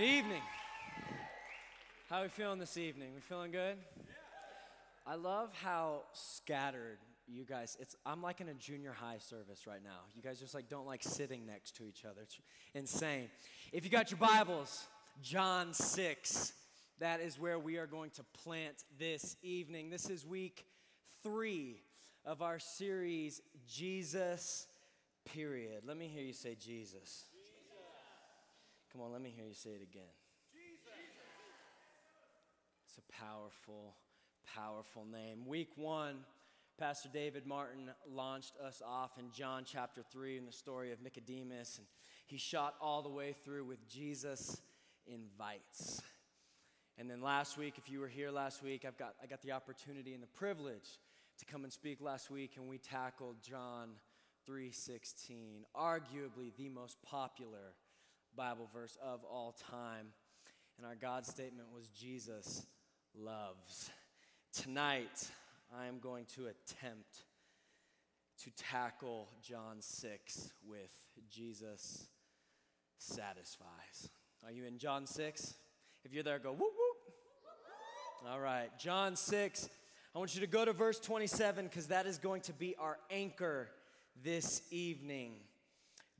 Good evening. How are we feeling this evening? We feeling good? I love how scattered you guys. It's I'm like in a junior high service right now. You guys just like don't like sitting next to each other. It's insane. If you got your Bibles, John 6. That is where we are going to plant this evening. This is week 3 of our series Jesus period. Let me hear you say Jesus. Come on, let me hear you say it again. Jesus. It's a powerful, powerful name. Week one, Pastor David Martin launched us off in John chapter 3 in the story of Nicodemus, and he shot all the way through with Jesus invites. And then last week, if you were here last week, I've got, I got the opportunity and the privilege to come and speak last week, and we tackled John 3:16, arguably the most popular Bible verse of all time. And our God statement was Jesus loves. Tonight, I am going to attempt to tackle John 6 with Jesus satisfies. Are you in John 6? If you're there, go whoop whoop. All right, John 6. I want you to go to verse 27 because that is going to be our anchor this evening.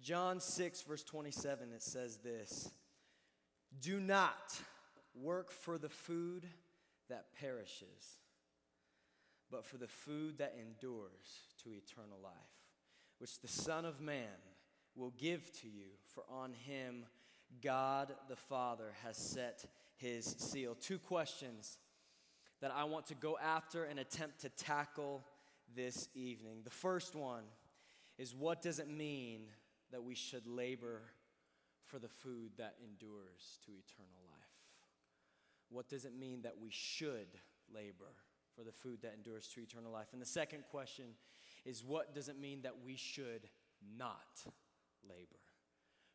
John 6, verse 27, it says this Do not work for the food that perishes, but for the food that endures to eternal life, which the Son of Man will give to you, for on him God the Father has set his seal. Two questions that I want to go after and attempt to tackle this evening. The first one is what does it mean that we should labor for the food that endures to eternal life? What does it mean that we should labor for the food that endures to eternal life? And the second question is what does it mean that we should not labor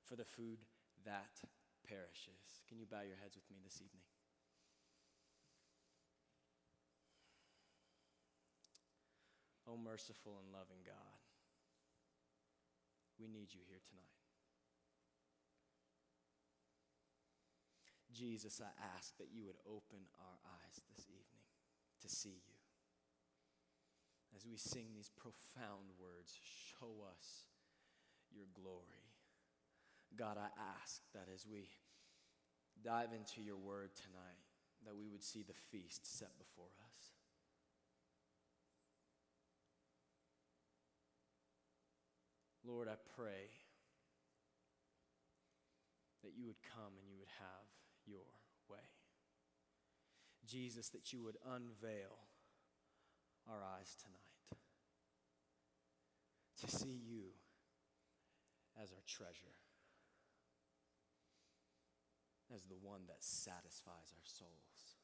for the food that perishes? Can you bow your heads with me this evening? Oh, merciful and loving God. We need you here tonight. Jesus, I ask that you would open our eyes this evening to see you. As we sing these profound words, show us your glory. God, I ask that as we dive into your word tonight, that we would see the feast set before us. Lord, I pray that you would come and you would have your way. Jesus, that you would unveil our eyes tonight to see you as our treasure, as the one that satisfies our souls.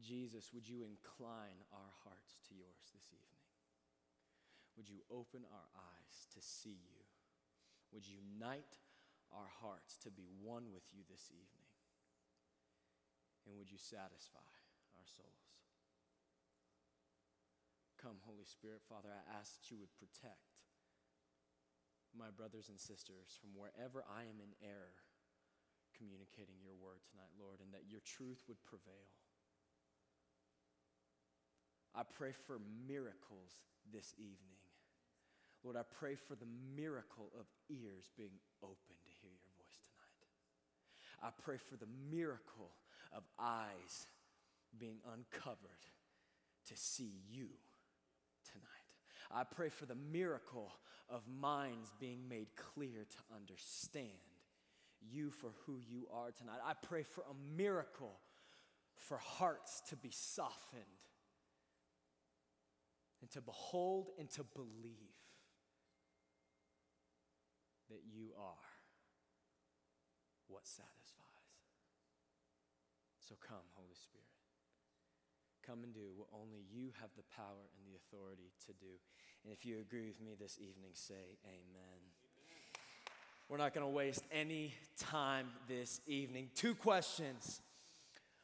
Jesus, would you incline our hearts to yours this evening? Would you open our eyes to see you? Would you unite our hearts to be one with you this evening? And would you satisfy our souls? Come, Holy Spirit, Father, I ask that you would protect my brothers and sisters from wherever I am in error communicating your word tonight, Lord, and that your truth would prevail. I pray for miracles this evening. Lord, I pray for the miracle of ears being open to hear your voice tonight. I pray for the miracle of eyes being uncovered to see you tonight. I pray for the miracle of minds being made clear to understand you for who you are tonight. I pray for a miracle for hearts to be softened and to behold and to believe that you are what satisfies. So come, Holy Spirit. Come and do what only you have the power and the authority to do. And if you agree with me this evening, say amen. We're not going to waste any time this evening. Two questions.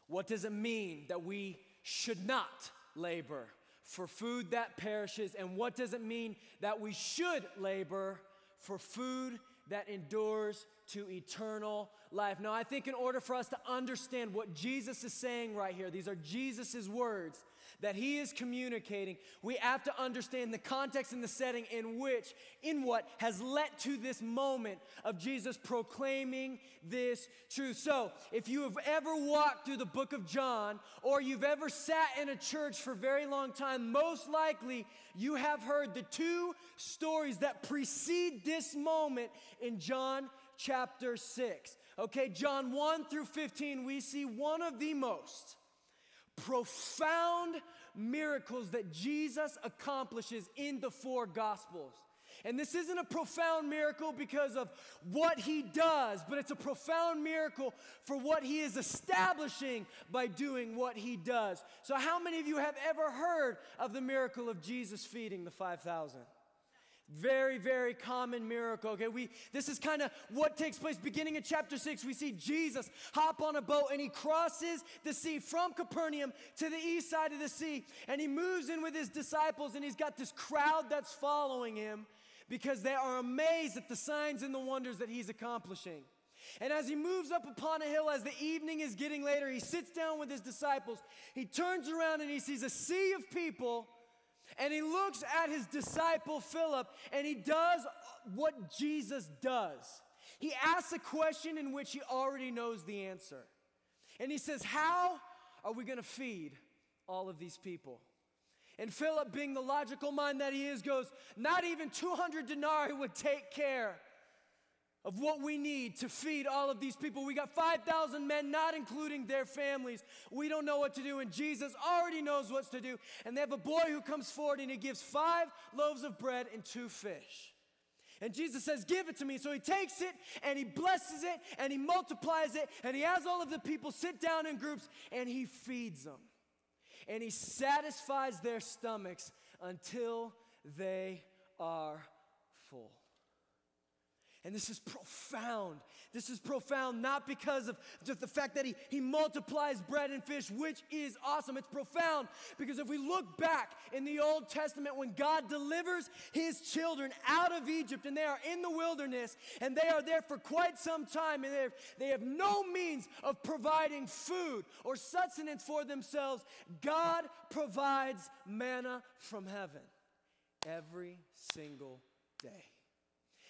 What does it mean that we should not labor for food that perishes? And what does it mean that we should labor for food that endures to eternal life. Now, I think in order for us to understand what Jesus is saying right here, these are Jesus' words that he is communicating, we have to understand the context and the setting in which, in what has led to this moment of Jesus proclaiming this truth. So, if you have ever walked through the book of John or you've ever sat in a church for a very long time, most likely you have heard the two stories that precede this moment in John chapter 6. Okay, John 1 through 15, we see one of the most profound miracles that Jesus accomplishes in the four gospels. And this isn't a profound miracle because of what he does, but it's a profound miracle for what he is establishing by doing what he does. So, how many of you have ever heard of the miracle of Jesus feeding the 5,000? Very, very common miracle. Okay, we this is kind of what takes place beginning of chapter 6. We see Jesus hop on a boat and he crosses the sea from Capernaum to the east side of the sea. And he moves in with his disciples, and he's got this crowd that's following him because they are amazed at the signs and the wonders that he's accomplishing. And as he moves up upon a hill, as the evening is getting later, he sits down with his disciples. He turns around and he sees a sea of people and he looks at his disciple Philip and he does what Jesus does. He asks a question in which he already knows the answer. And he says, How are we going to feed all of these people? And Philip, being the logical mind that he is, goes, Not even 200 denarii would take care of what we need to feed all of these people. We got 5,000 men, not including their families. We don't know what to do, and Jesus already knows what to do. And they have a boy who comes forward and he gives five loaves of bread and two fish. And Jesus says, Give it to me. So he takes it and he blesses it and he multiplies it and he has all of the people sit down in groups and he feeds them. And he satisfies their stomachs until they are. And this is profound. This is profound not because of just the fact that he, he multiplies bread and fish, which is awesome. It's profound because if we look back in the Old Testament when God delivers his children out of Egypt and they are in the wilderness and they are there for quite some time and they have, they have no means of providing food or sustenance for themselves, God provides manna from heaven every single day.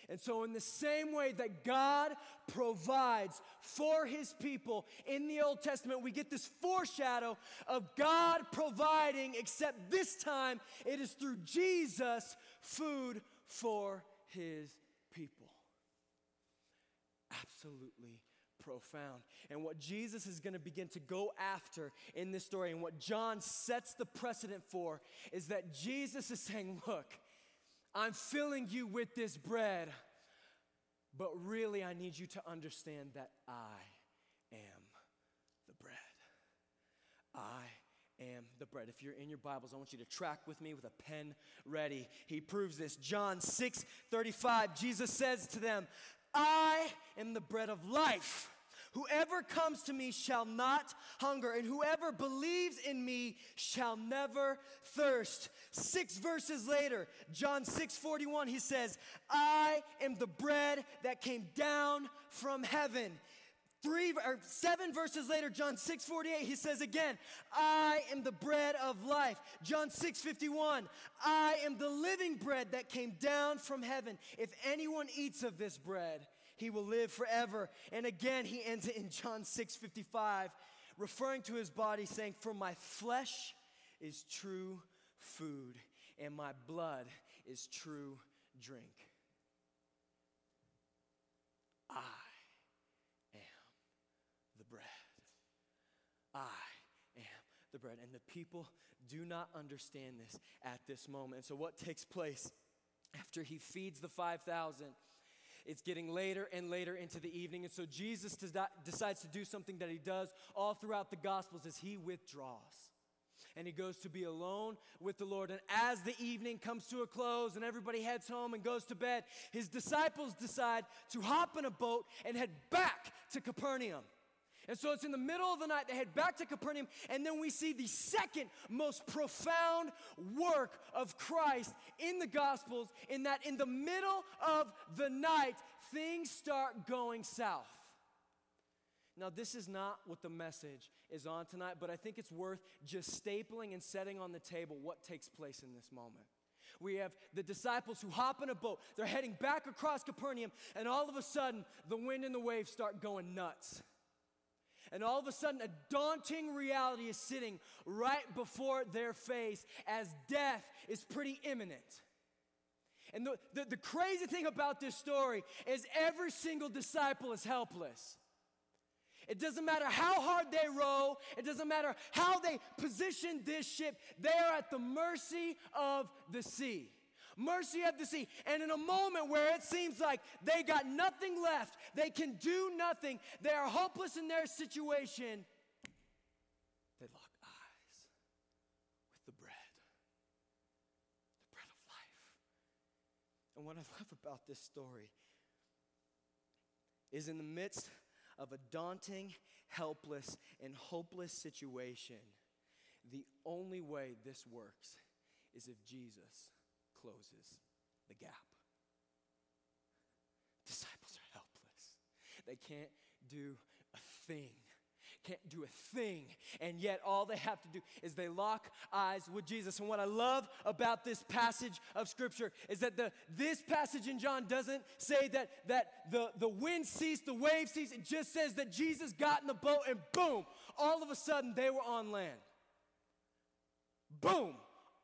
And so, in the same way that God provides for his people in the Old Testament, we get this foreshadow of God providing, except this time it is through Jesus food for his people. Absolutely profound. And what Jesus is going to begin to go after in this story, and what John sets the precedent for, is that Jesus is saying, Look, I'm filling you with this bread, but really I need you to understand that I am the bread. I am the bread. If you're in your Bibles, I want you to track with me with a pen ready. He proves this. John 6 35, Jesus says to them, I am the bread of life. Whoever comes to me shall not hunger, and whoever believes in me shall never thirst. Six verses later, John 6 41, he says, I am the bread that came down from heaven. Three or seven verses later, John 6 48, he says again, I am the bread of life. John 6 51, I am the living bread that came down from heaven. If anyone eats of this bread, he will live forever. And again, he ends it in John 6 55, referring to his body, saying, For my flesh is true food, and my blood is true drink. I am the bread. I am the bread. And the people do not understand this at this moment. So, what takes place after he feeds the 5,000? It's getting later and later into the evening. And so Jesus decides to do something that he does all throughout the Gospels as he withdraws. And he goes to be alone with the Lord. And as the evening comes to a close and everybody heads home and goes to bed, his disciples decide to hop in a boat and head back to Capernaum. And so it's in the middle of the night, they head back to Capernaum, and then we see the second most profound work of Christ in the Gospels, in that in the middle of the night, things start going south. Now, this is not what the message is on tonight, but I think it's worth just stapling and setting on the table what takes place in this moment. We have the disciples who hop in a boat. They're heading back across Capernaum, and all of a sudden, the wind and the waves start going nuts. And all of a sudden, a daunting reality is sitting right before their face as death is pretty imminent. And the, the, the, crazy thing about this story is every single disciple is helpless. It doesn't matter how hard they row, it doesn't matter how they position this ship, they are at the mercy of the sea mercy of the sea. And in a moment where it seems like they got nothing left, they can do nothing, they are hopeless in their situation, they lock eyes with the bread, the bread of life. And what I love about this story is in the midst of a daunting, helpless, and hopeless situation, the only way this works is if Jesus closes the gap. Disciples are helpless. They can't do a thing. Can't do a thing. And yet, all they have to do is they lock eyes with Jesus. And what I love about this passage of Scripture is that the, this passage in John doesn't say that, that the, the wind ceased, the wave ceased. It just says that Jesus got in the boat and boom, all of a sudden they were on land. Boom,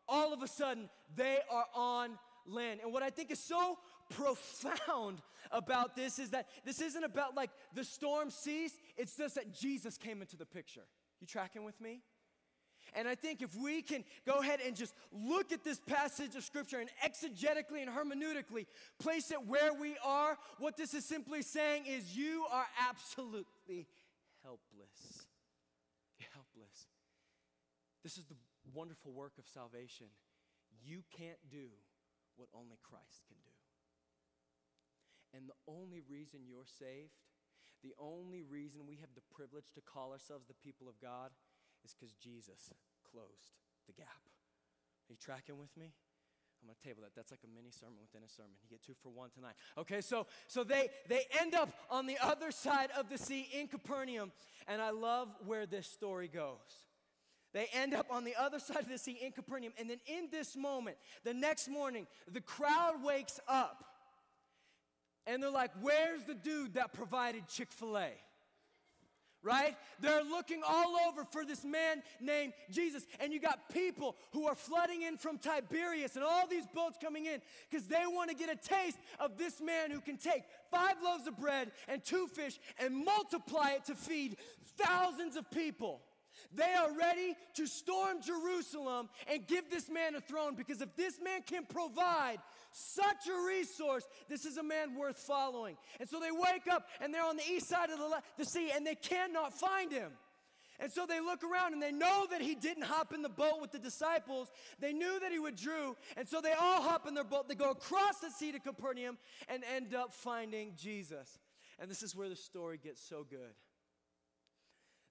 all of a sudden they are on land. And what I think is so profound about this is that this isn't about like the storm ceased, it's just that Jesus came into the picture. You tracking with me? And I think if we can go ahead and just look at this passage of scripture and exegetically and hermeneutically place it where we are, what this is simply saying is you are absolutely helpless. You're helpless. This is the wonderful work of salvation, you can't do what only Christ can do. And the only reason you're saved, the only reason we have the privilege to call ourselves the people of God is because Jesus closed the gap. Are you tracking with me? I'm gonna table that. That's like a mini sermon within a sermon. You get two for one tonight. Okay, so so they they end up on the other side of the sea in Capernaum, and I love where this story goes. They end up on the other side of the sea in Capernaum. And then in this moment, the next morning, the crowd wakes up and they're like, Where's the dude that provided Chick fil A? Right? They're looking all over for this man named Jesus. And you got people who are flooding in from Tiberias and all these boats coming in because they want to get a taste of this man who can take five loaves of bread and two fish and multiply it to feed thousands of people. They are ready to storm Jerusalem and give this man a throne because if this man can provide such a resource, this is a man worth following. And so they wake up and they're on the east side of the, the sea and they cannot find him. And so they look around and they know that he didn't hop in the boat with the disciples. They knew that he withdrew. And so they all hop in their boat. They go across the sea to Capernaum and end up finding Jesus. And this is where the story gets so good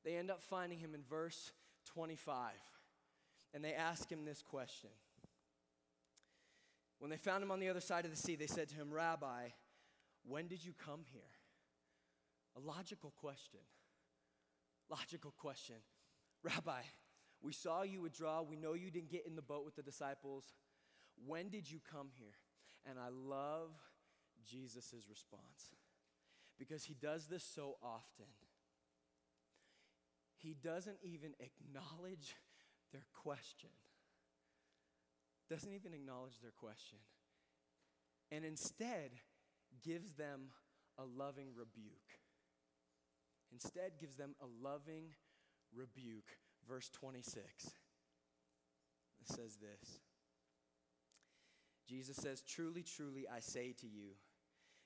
they end up finding him in verse 25. And they ask him this question. When they found him on the other side of the sea, they said to him, Rabbi, when did you come here? A logical question. Logical question. Rabbi, we saw you withdraw. We know you didn't get in the boat with the disciples. When did you come here? And I love Jesus' response because he does this so often he doesn't even acknowledge their question. Doesn't even acknowledge their question. And instead gives them a loving rebuke. Instead gives them a loving rebuke. Verse 26. It says this. Jesus says, Truly, truly, I say to you,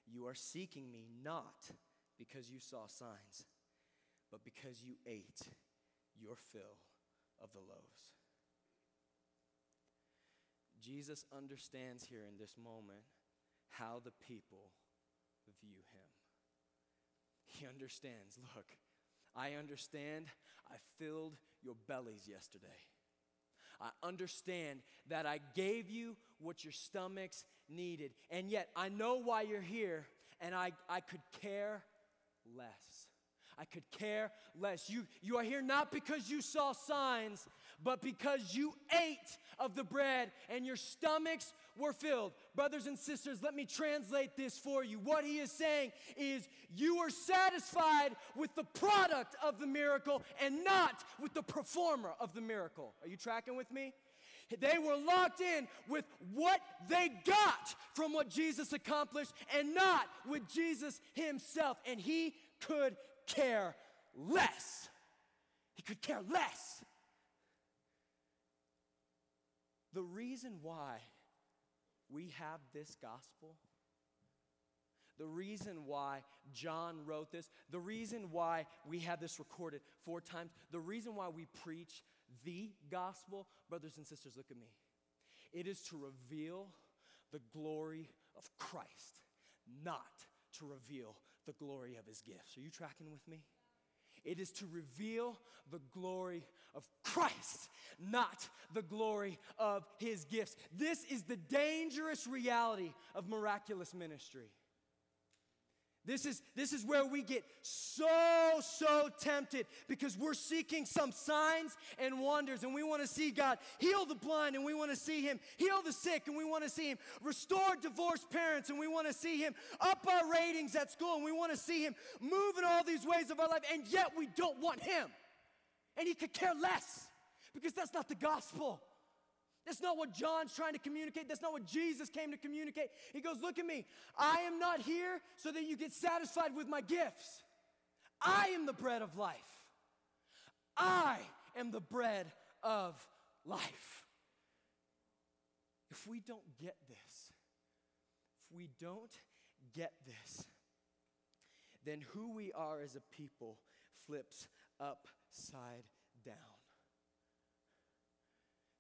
you are seeking me not because you saw signs but because you ate your fill of the loaves. Jesus understands here in this moment how the people view him. He understands look, I understand I filled your bellies yesterday. I understand that I gave you what your stomachs needed. And yet, I know why you're here, and I, I could care less. I could care less. You, you are here not because you saw signs, but because you ate of the bread and your stomachs were filled. Brothers and sisters, let me translate this for you. What he is saying is you are satisfied with the product of the miracle and not with the performer of the miracle. Are you tracking with me? They were locked in with what they got from what Jesus accomplished and not with Jesus himself. And he could care less. He could care less. The reason why we have this gospel, the reason why John wrote this, the reason why we have this recorded four times, the reason why we preach the gospel, brothers and sisters, look at me. It is to reveal the glory of Christ, not to reveal the glory of his gifts. Are you tracking with me? It is to reveal the glory of Christ, not the glory of his gifts. This is the dangerous reality of miraculous ministry. This is, this is where we get so, so tempted because we're seeking some signs and wonders, and we want to see God heal the blind, and we want to see Him heal the sick, and we want to see Him restore divorced parents, and we want to see Him up our ratings at school, and we want to see Him move in all these ways of our life, and yet we don't want Him. And He could care less because that's not the gospel. That's not what John's trying to communicate. That's not what Jesus came to communicate. He goes, Look at me. I am not here so that you get satisfied with my gifts. I am the bread of life. I am the bread of life. If we don't get this, if we don't get this, then who we are as a people flips upside down.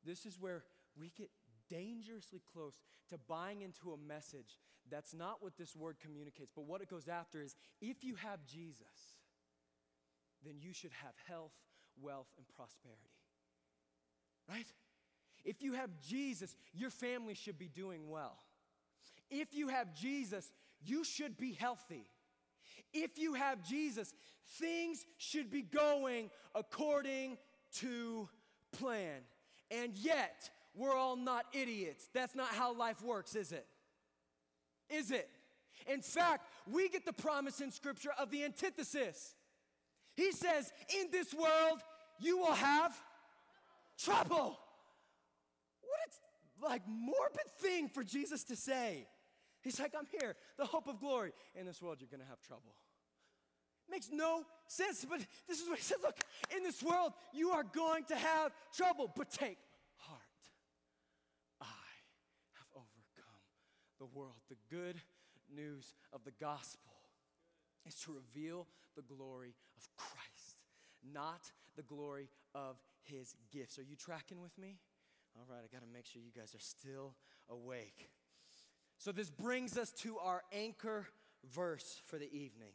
This is where we get dangerously close to buying into a message that's not what this word communicates, but what it goes after is if you have Jesus, then you should have health, wealth, and prosperity. Right? If you have Jesus, your family should be doing well. If you have Jesus, you should be healthy. If you have Jesus, things should be going according to plan. And yet, we're all not idiots. That's not how life works, is it? Is it? In fact, we get the promise in Scripture of the antithesis. He says, In this world, you will have trouble. What a like morbid thing for Jesus to say. He's like, I'm here, the hope of glory. In this world, you're gonna have trouble. Makes no sense, but this is what he said look, in this world, you are going to have trouble, but take heart. I have overcome the world. The good news of the gospel is to reveal the glory of Christ, not the glory of his gifts. Are you tracking with me? All right, I got to make sure you guys are still awake. So, this brings us to our anchor verse for the evening.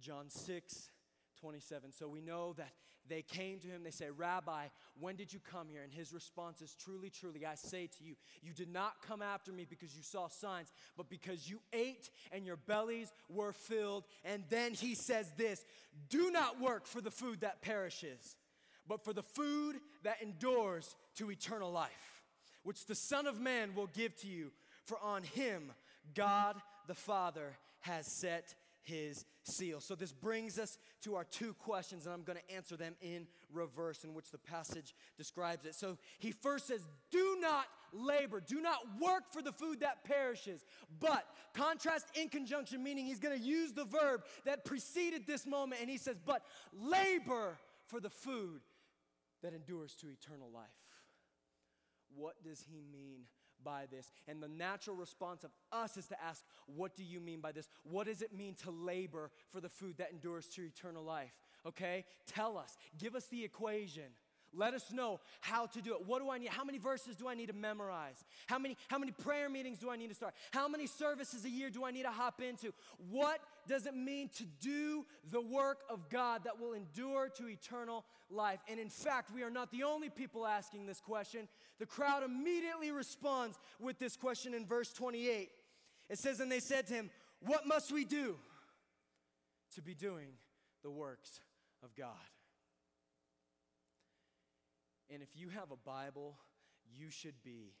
John 6, 27. So we know that they came to him, they say, Rabbi, when did you come here? And his response is, Truly, truly, I say to you, you did not come after me because you saw signs, but because you ate and your bellies were filled. And then he says this Do not work for the food that perishes, but for the food that endures to eternal life, which the Son of Man will give to you. For on him God the Father has set his seal. So this brings us to our two questions, and I'm going to answer them in reverse, in which the passage describes it. So he first says, Do not labor, do not work for the food that perishes, but contrast in conjunction, meaning he's going to use the verb that preceded this moment, and he says, But labor for the food that endures to eternal life. What does he mean by this? And the natural response of us is to ask, What do you mean by this? What does it mean to labor for the food that endures to eternal life? Okay? Tell us. Give us the equation. Let us know how to do it. What do I need? How many verses do I need to memorize? How many, how many prayer meetings do I need to start? How many services a year do I need to hop into? What does it mean to do the work of God that will endure to eternal life? And in fact, we are not the only people asking this question. The crowd immediately responds with this question in verse 28. It says, And they said to him, What must we do to be doing the works of God? And if you have a Bible, you should be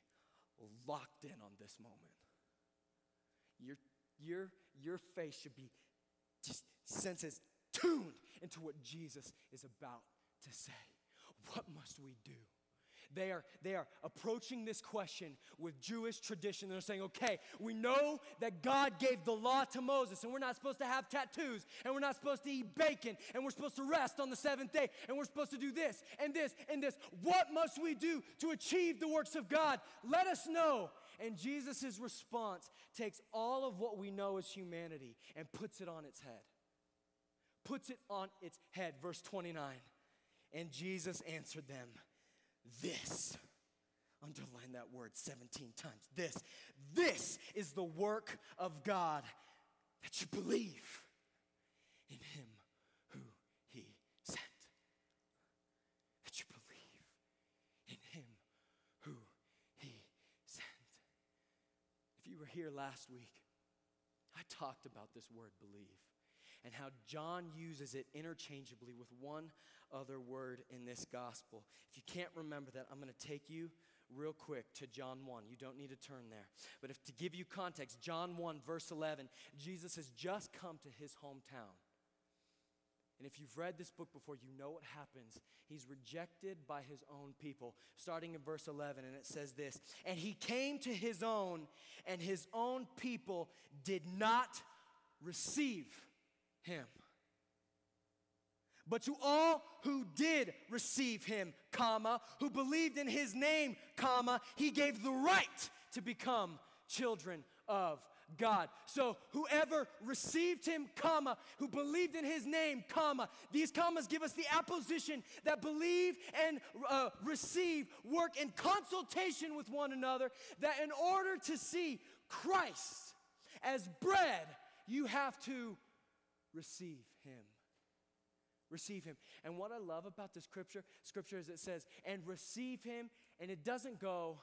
locked in on this moment. Your, your, your face should be just senses tuned into what Jesus is about to say. What must we do? They are, they are approaching this question with Jewish tradition. They're saying, okay, we know that God gave the law to Moses, and we're not supposed to have tattoos, and we're not supposed to eat bacon, and we're supposed to rest on the seventh day, and we're supposed to do this and this and this. What must we do to achieve the works of God? Let us know. And Jesus' response takes all of what we know as humanity and puts it on its head. Puts it on its head. Verse 29. And Jesus answered them this. Underline that word 17 times. This. This is the work of God that you believe in Him who He sent. That you believe in Him who He sent. If you were here last week, I talked about this word believe and how John uses it interchangeably with one other word in this gospel. If you can't remember that, I'm going to take you real quick to John 1. You don't need to turn there. But if to give you context, John 1 verse 11, Jesus has just come to his hometown. And if you've read this book before, you know what happens. He's rejected by his own people. Starting in verse 11, and it says this And he came to his own, and his own people did not receive him. But to all who did receive him, comma, who believed in his name, comma, he gave the right to become children of God. So whoever received him, comma, who believed in his name, comma, these commas give us the apposition that believe and uh, receive work in consultation with one another, that in order to see Christ as bread, you have to receive him. Receive him. And what I love about the scripture, scripture is it says, and receive him, and it doesn't go,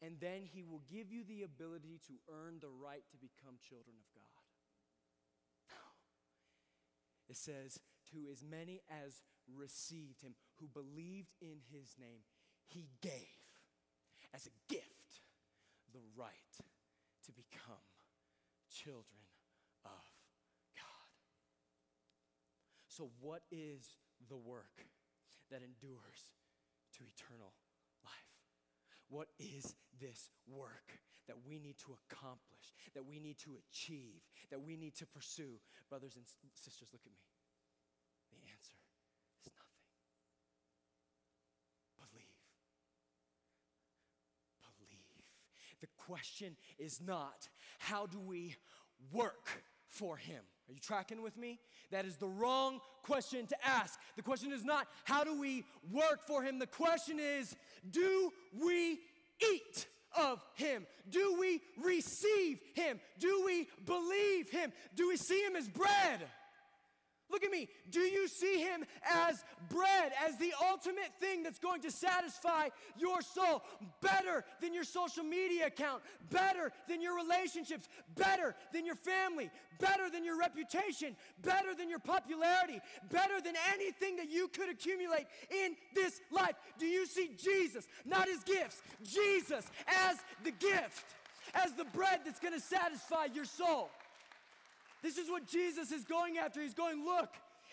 and then he will give you the ability to earn the right to become children of God. No. It says, to as many as received him, who believed in his name, he gave as a gift the right to become children So, what is the work that endures to eternal life? What is this work that we need to accomplish, that we need to achieve, that we need to pursue? Brothers and sisters, look at me. The answer is nothing. Believe. Believe. The question is not how do we work for Him? Are you tracking with me? That is the wrong question to ask. The question is not, how do we work for Him? The question is, do we eat of Him? Do we receive Him? Do we believe Him? Do we see Him as bread? Look at me. Do you see him as bread, as the ultimate thing that's going to satisfy your soul? Better than your social media account, better than your relationships, better than your family, better than your reputation, better than your popularity, better than anything that you could accumulate in this life. Do you see Jesus, not his gifts, Jesus as the gift, as the bread that's going to satisfy your soul? This is what Jesus is going after. He's going, look,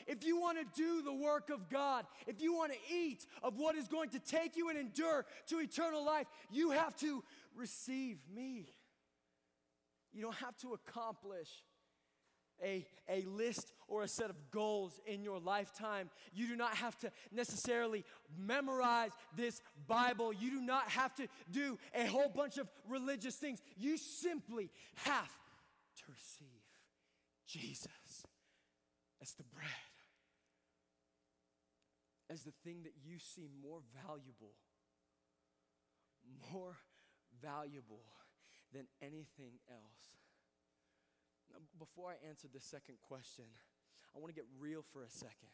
if you want to do the work of God, if you want to eat of what is going to take you and endure to eternal life, you have to receive me. You don't have to accomplish a, a list or a set of goals in your lifetime. You do not have to necessarily memorize this Bible. You do not have to do a whole bunch of religious things. You simply have to receive Jesus as the bread, as the thing that you see more valuable, more valuable than anything else. Now, before I answer the second question, I want to get real for a second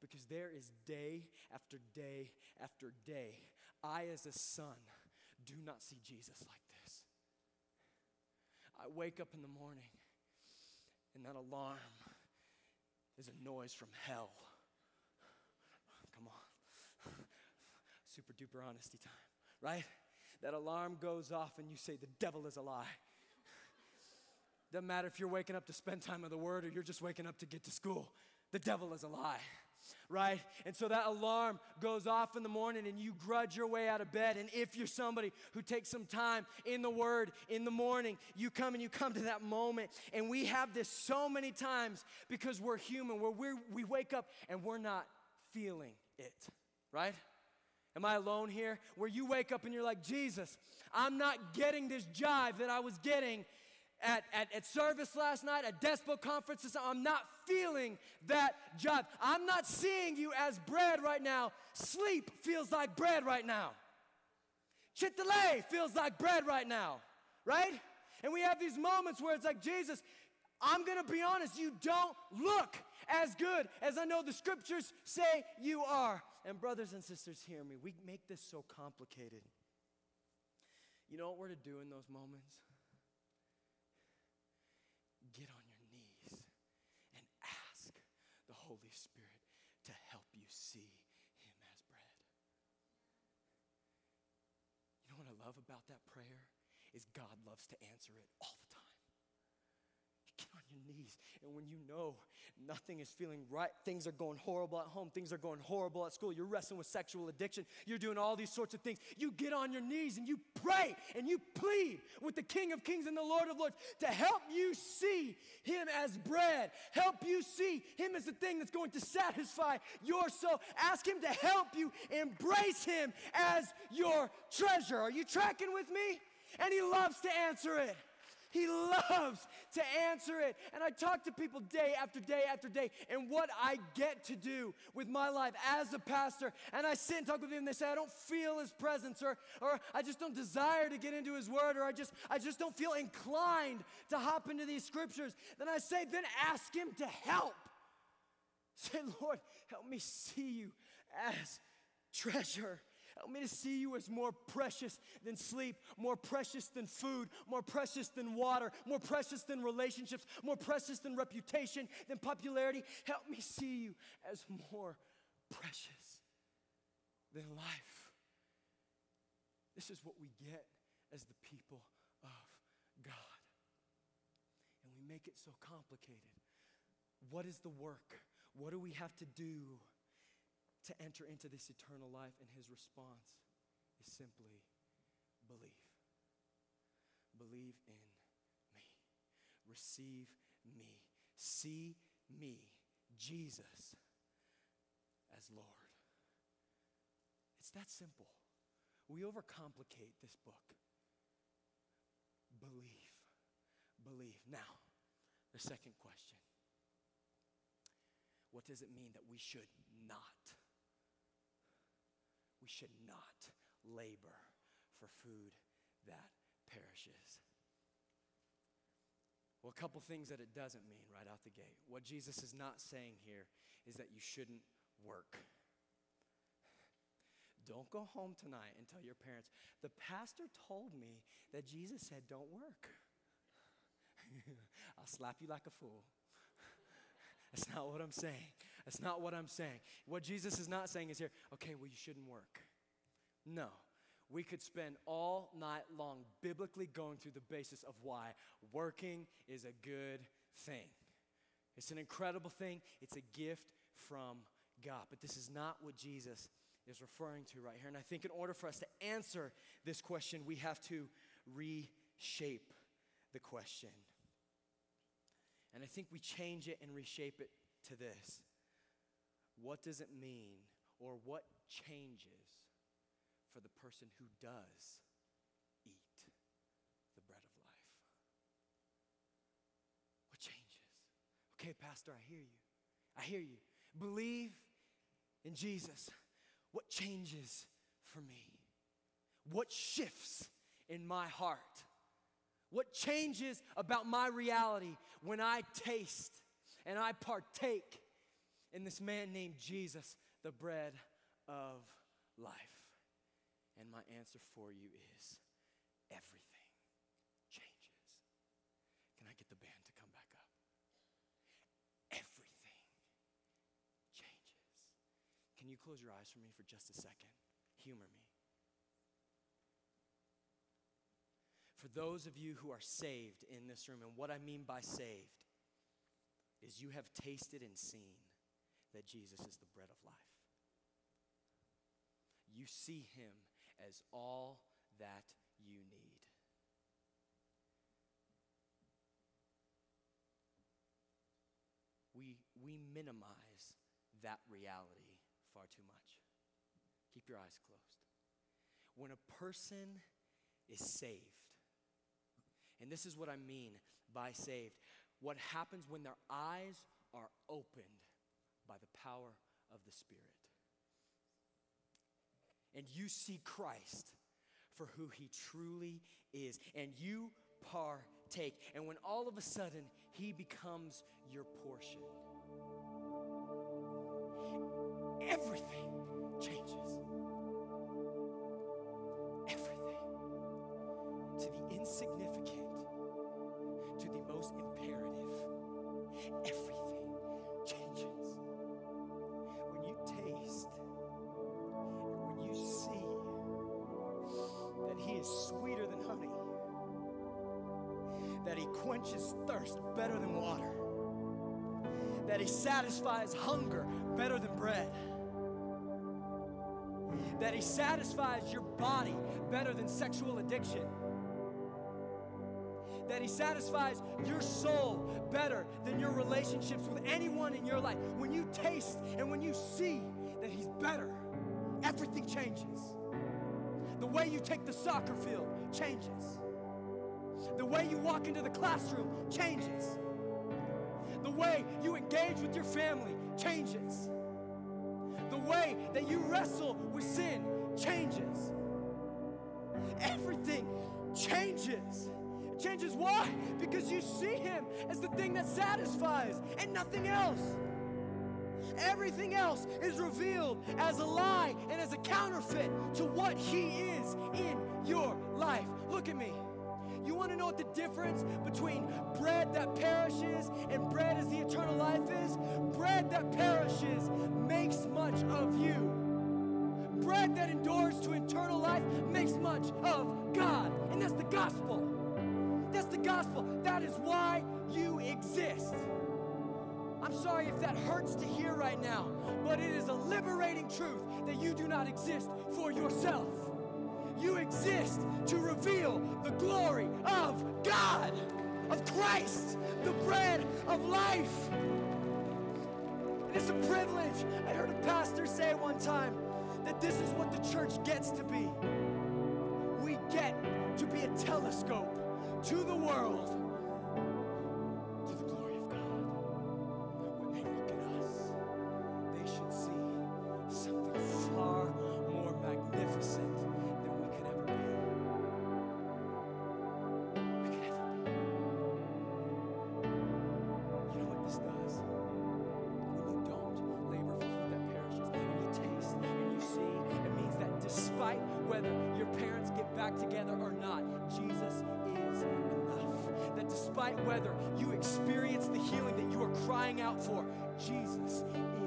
because there is day after day after day. I, as a son, do not see Jesus like this. I wake up in the morning and that alarm is a noise from hell. Come on. Super duper honesty time, right? That alarm goes off and you say, The devil is a lie. Doesn't matter if you're waking up to spend time with the word or you're just waking up to get to school. The devil is a lie right? And so that alarm goes off in the morning and you grudge your way out of bed. And if you're somebody who takes some time in the Word in the morning, you come and you come to that moment. And we have this so many times because we're human, where we we wake up and we're not feeling it, right? Am I alone here? Where you wake up and you're like, Jesus, I'm not getting this jive that I was getting at, at, at service last night, at Despo conferences. I'm not feeling that job. I'm not seeing you as bread right now. Sleep feels like bread right now. Chick-fil-A feels like bread right now, right? And we have these moments where it's like, Jesus, I'm gonna be honest, you don't look as good as I know the scriptures say you are. And brothers and sisters, hear me. We make this so complicated. You know what we're to do in those moments? Get on your knees and ask the Holy Spirit to help you see Him as bread. You know what I love about that prayer? Is God loves to answer it all the time. You get on your knees, and when you know nothing is feeling right, things are going horrible at home, things are going horrible at school, you're wrestling with sexual addiction, you're doing all these sorts of things, you get on your knees and you pray and you plead with the King of Kings and the Lord of Lords to help you see Him as bread, help you see Him as the thing that's going to satisfy your soul. Ask Him to help you embrace Him as your treasure. Are you tracking with me? And He loves to answer it. He loves to answer it. And I talk to people day after day after day, and what I get to do with my life as a pastor, and I sit and talk with them, and they say, I don't feel his presence, or, or I just don't desire to get into his word, or I just, I just don't feel inclined to hop into these scriptures. Then I say, then ask him to help. Say, Lord, help me see you as treasure. Help me to see you as more precious than sleep, more precious than food, more precious than water, more precious than relationships, more precious than reputation, than popularity. Help me see you as more precious than life. This is what we get as the people of God. And we make it so complicated. What is the work? What do we have to do? To enter into this eternal life, and his response is simply believe. Believe in me. Receive me. See me, Jesus, as Lord. It's that simple. We overcomplicate this book. Believe. Believe. Now, the second question What does it mean that we should not we should not labor for food that perishes. Well, a couple things that it doesn't mean right out the gate. What Jesus is not saying here is that you shouldn't work. Don't go home tonight and tell your parents, the pastor told me that Jesus said, don't work. I'll slap you like a fool. That's not what I'm saying. That's not what I'm saying. What Jesus is not saying is here, okay, well, you shouldn't work. No. We could spend all night long biblically going through the basis of why working is a good thing. It's an incredible thing, it's a gift from God. But this is not what Jesus is referring to right here. And I think in order for us to answer this question, we have to reshape the question. And I think we change it and reshape it to this What does it mean, or what changes for the person who does eat the bread of life? What changes? Okay, Pastor, I hear you. I hear you. Believe in Jesus, what changes for me? What shifts in my heart? What changes about my reality when I taste and I partake in this man named Jesus, the bread of life? And my answer for you is everything changes. Can I get the band to come back up? Everything changes. Can you close your eyes for me for just a second? Humor me. For those of you who are saved in this room, and what I mean by saved is you have tasted and seen that Jesus is the bread of life. You see him as all that you need. We, we minimize that reality far too much. Keep your eyes closed. When a person is saved, and this is what I mean by saved, what happens when their eyes are opened by the power of the Spirit and you see Christ for who he truly is, and you partake. And when all of a sudden he becomes your portion, everything changes. Everything. To the insignificant, that He quenches thirst better than water, that He satisfies hunger better than bread, that He satisfies your body better than sexual addiction. That he satisfies your soul better than your relationships with anyone in your life. When you taste and when you see that he's better, everything changes. The way you take the soccer field changes. The way you walk into the classroom changes. The way you engage with your family changes. The way that you wrestle with sin changes. Everything changes. It changes why? Because you see Him as the thing that satisfies and nothing else. Everything else is revealed as a lie and as a counterfeit to what He is in your what the difference between bread that perishes and bread as the eternal life is? Bread that perishes makes much of you. Bread that endures to eternal life makes much of God. And that's the gospel. That's the gospel. That is why you exist. I'm sorry if that hurts to hear right now, but it is a liberating truth that you do not exist for yourself. You exist to reveal the glory of God, of Christ, the bread of life. And it's a privilege. I heard a pastor say one time that this is what the church gets to be. We get to be a telescope to the world back together or not, Jesus is enough. That despite whether you experience the healing that you are crying out for, Jesus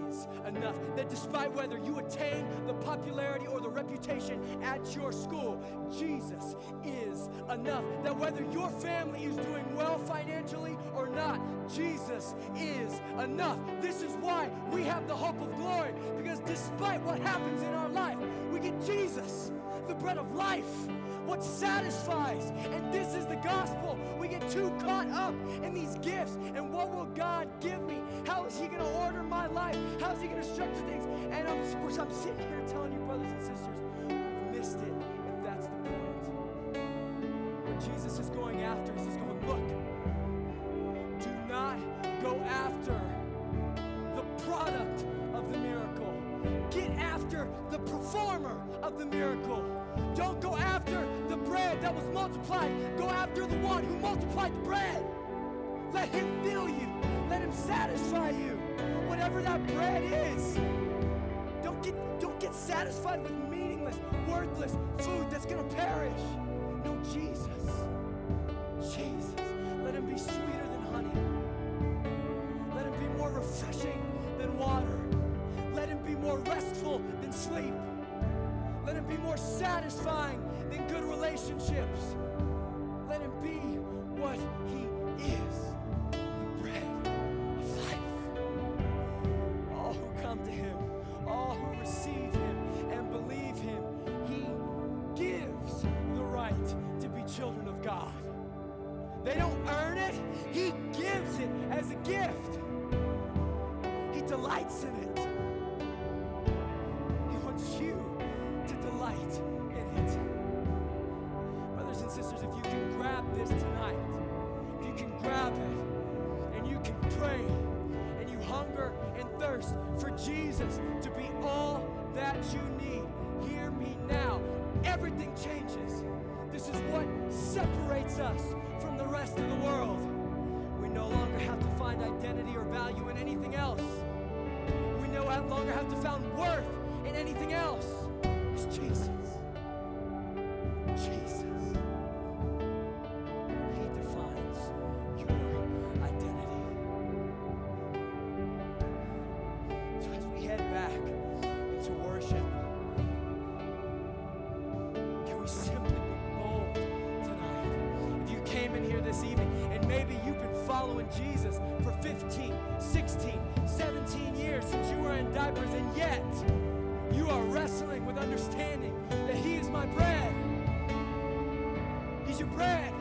is enough. That despite whether you attain the popularity or the reputation at your school, Jesus is enough. That whether your family is doing well financially or not, Jesus is enough. This is why we have the hope of glory, because despite what happens in our life, we get Jesus, the bread of life what satisfies. And this is the gospel. We get too caught up in these gifts. And what will God give me? How is He going to order my life? How is He going to structure things? And I'm, I'm sitting here telling you, brothers and sisters, you've missed it if that's the point. What Jesus is going after is He's going, look, do not go after the product of the miracle. Get after the performer of the miracle. Multiplied. Go after the one who multiplied the bread. Let him fill you. Let him satisfy you. Whatever that bread is. Don't get, don't get satisfied with meaningless, worthless food that's going to perish. No, Jesus. Jesus. Let him be sweeter than honey. Let him be more refreshing than water. Let him be more restful than sleep. Let him be more satisfying than good relationships. They don't earn Jesus for 15, 16, 17 years since you were in diapers, and yet you are wrestling with understanding that He is my bread. He's your bread.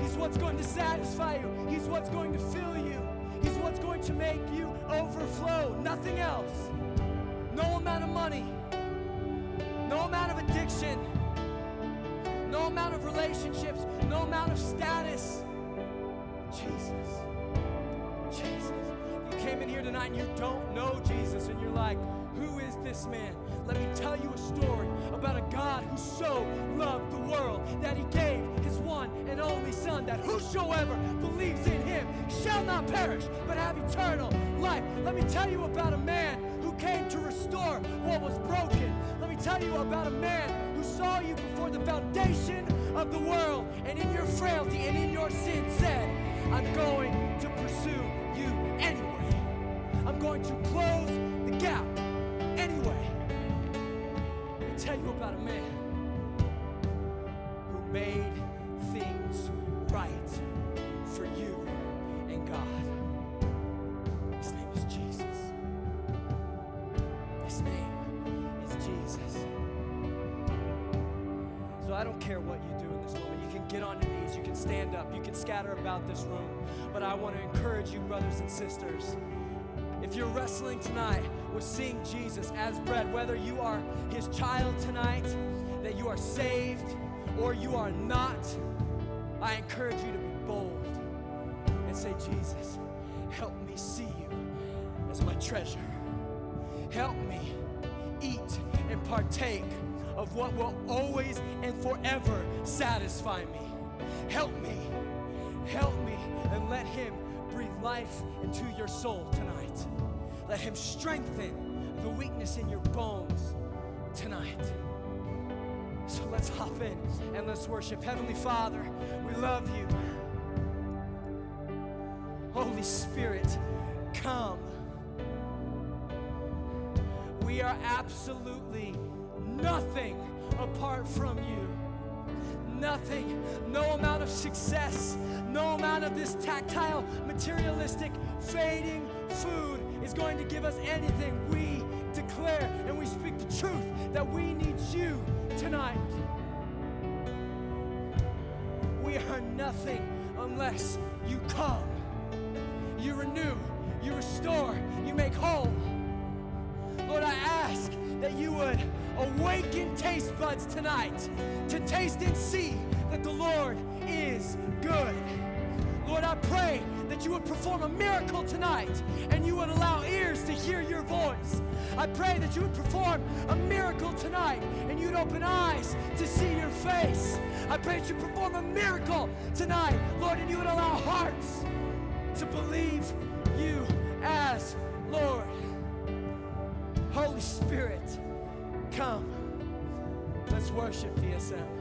He's what's going to satisfy you. He's what's going to fill you. He's what's going to make you overflow. Nothing else. No amount of money. No amount of addiction. No amount of relationships. No amount of status. Jesus. Tonight and you don't know Jesus and you're like, who is this man? Let me tell you a story about a God who so loved the world that he gave his one and only Son, that whosoever believes in him shall not perish but have eternal life. Let me tell you about a man who came to restore what was broken. Let me tell you about a man who saw you before the foundation of the world and in your frailty and in your sin said, I'm going to pursue you anyway. Going to close the gap anyway. Let me tell you about a man who made things right for you and God. His name is Jesus. His name is Jesus. So I don't care what you do in this moment. You can get on your knees, you can stand up, you can scatter about this room. But I want to encourage you, brothers and sisters. If you're wrestling tonight with seeing Jesus as bread, whether you are his child tonight, that you are saved, or you are not, I encourage you to be bold and say, Jesus, help me see you as my treasure. Help me eat and partake of what will always and forever satisfy me. Help me, help me, and let Him breathe life into your soul tonight. Let Him strengthen the weakness in your bones tonight. So let's hop in and let's worship. Heavenly Father, we love you. Holy Spirit, come. We are absolutely nothing apart from you. Nothing, no amount of success, no amount of this tactile, materialistic, fading food is going to give us anything. We declare and we speak the truth that we need you tonight. We are nothing unless you come. You renew, you restore, you make whole. Lord, I ask that you would awaken taste buds tonight to taste and see that the Lord is good. Lord, I pray that you would perform a miracle tonight and you would allow ears to hear your voice. I pray that you would perform a miracle tonight and you'd open eyes to see your face. I pray that you perform a miracle tonight, Lord, and you would allow hearts to believe you as Lord. Holy Spirit, come. Let's worship DSM.